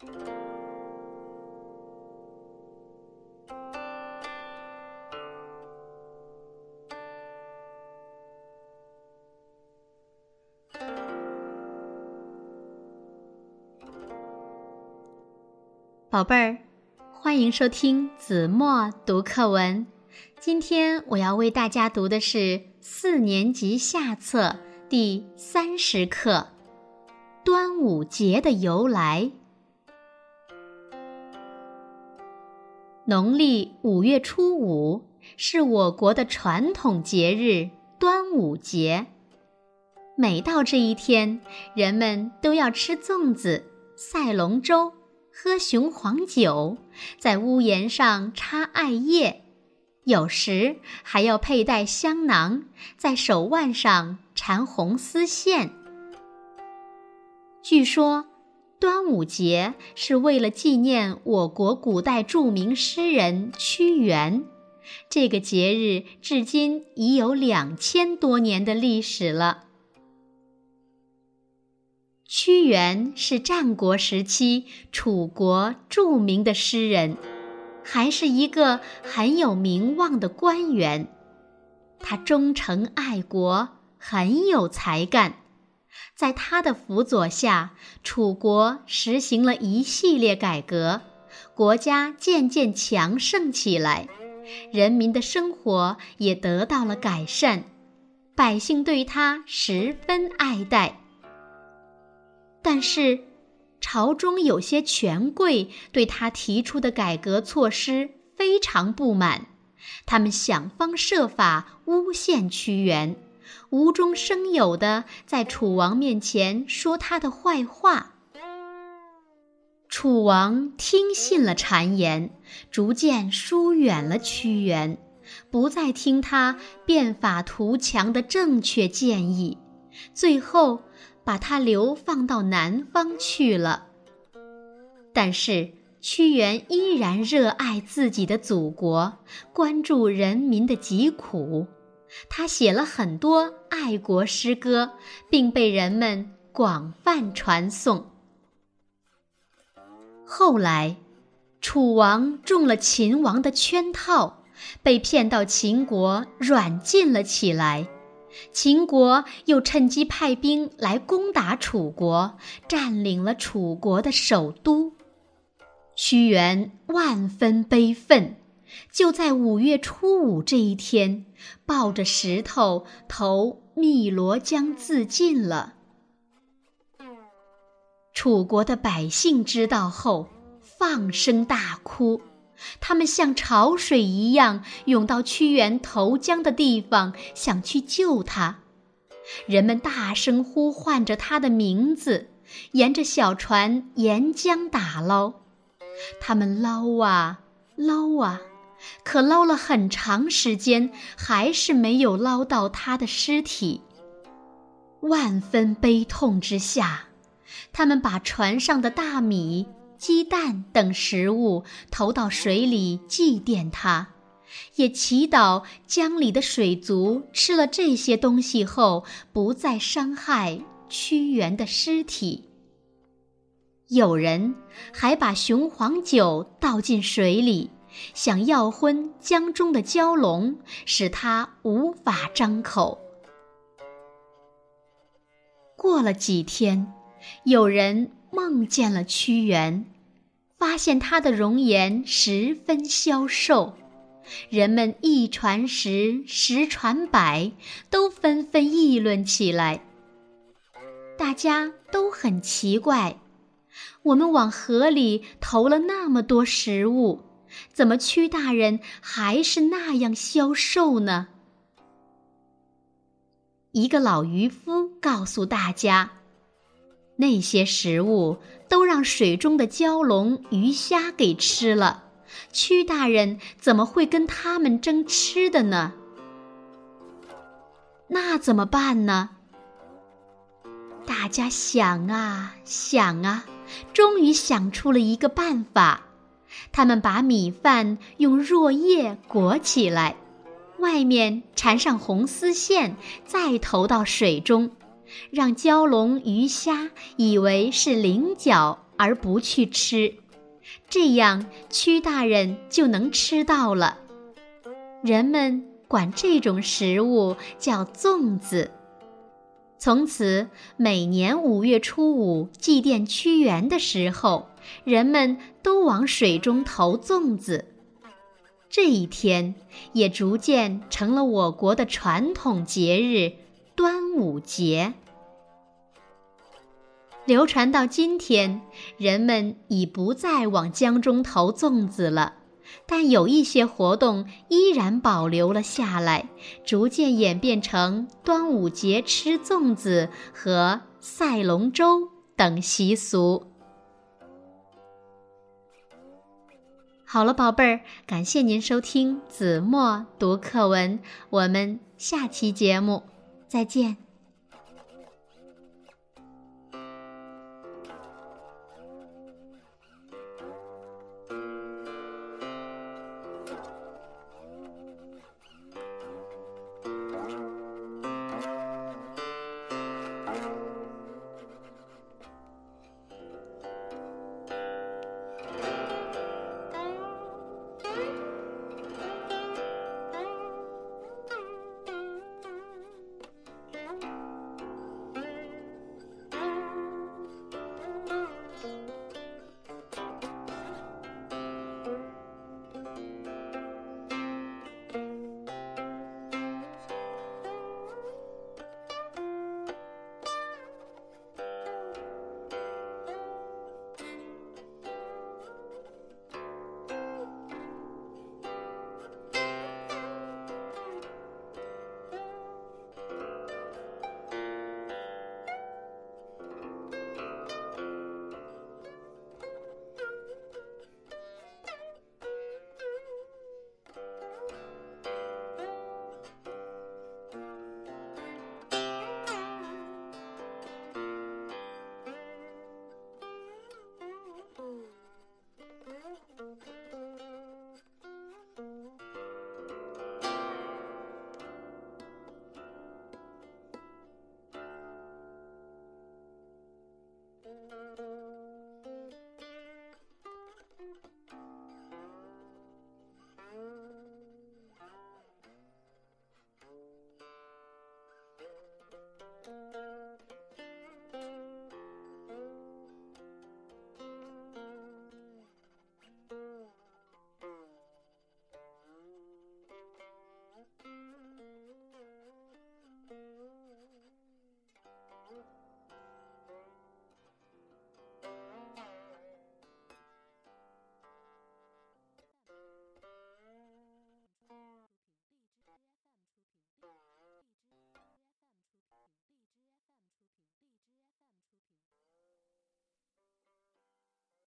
宝贝儿，欢迎收听子墨读课文。今天我要为大家读的是四年级下册第三十课《端午节的由来》。农历五月初五是我国的传统节日端午节。每到这一天，人们都要吃粽子、赛龙舟。喝雄黄酒，在屋檐上插艾叶，有时还要佩戴香囊，在手腕上缠红丝线。据说，端午节是为了纪念我国古代著名诗人屈原。这个节日至今已有两千多年的历史了。屈原是战国时期楚国著名的诗人，还是一个很有名望的官员。他忠诚爱国，很有才干。在他的辅佐下，楚国实行了一系列改革，国家渐渐强盛起来，人民的生活也得到了改善，百姓对他十分爱戴。但是，朝中有些权贵对他提出的改革措施非常不满，他们想方设法诬陷屈原，无中生有的在楚王面前说他的坏话。楚王听信了谗言，逐渐疏远了屈原，不再听他变法图强的正确建议，最后。把他流放到南方去了。但是屈原依然热爱自己的祖国，关注人民的疾苦。他写了很多爱国诗歌，并被人们广泛传颂。后来，楚王中了秦王的圈套，被骗到秦国软禁了起来。秦国又趁机派兵来攻打楚国，占领了楚国的首都。屈原万分悲愤，就在五月初五这一天，抱着石头投汨罗江自尽了。楚国的百姓知道后，放声大哭。他们像潮水一样涌到屈原投江的地方，想去救他。人们大声呼唤着他的名字，沿着小船沿江打捞。他们捞啊捞啊，可捞了很长时间，还是没有捞到他的尸体。万分悲痛之下，他们把船上的大米。鸡蛋等食物投到水里祭奠他，也祈祷江里的水族吃了这些东西后不再伤害屈原的尸体。有人还把雄黄酒倒进水里，想要昏江中的蛟龙，使它无法张口。过了几天，有人。梦见了屈原，发现他的容颜十分消瘦，人们一传十，十传百，都纷纷议论起来。大家都很奇怪，我们往河里投了那么多食物，怎么屈大人还是那样消瘦呢？一个老渔夫告诉大家。那些食物都让水中的蛟龙、鱼虾给吃了，屈大人怎么会跟他们争吃的呢？那怎么办呢？大家想啊想啊，终于想出了一个办法。他们把米饭用箬叶裹起来，外面缠上红丝线，再投到水中。让蛟龙、鱼虾以为是菱角而不去吃，这样屈大人就能吃到了。人们管这种食物叫粽子。从此，每年五月初五祭奠屈原的时候，人们都往水中投粽子。这一天也逐渐成了我国的传统节日——端午节。流传到今天，人们已不再往江中投粽子了。但有一些活动依然保留了下来，逐渐演变成端午节吃粽子和赛龙舟等习俗。好了，宝贝儿，感谢您收听子墨读课文，我们下期节目再见。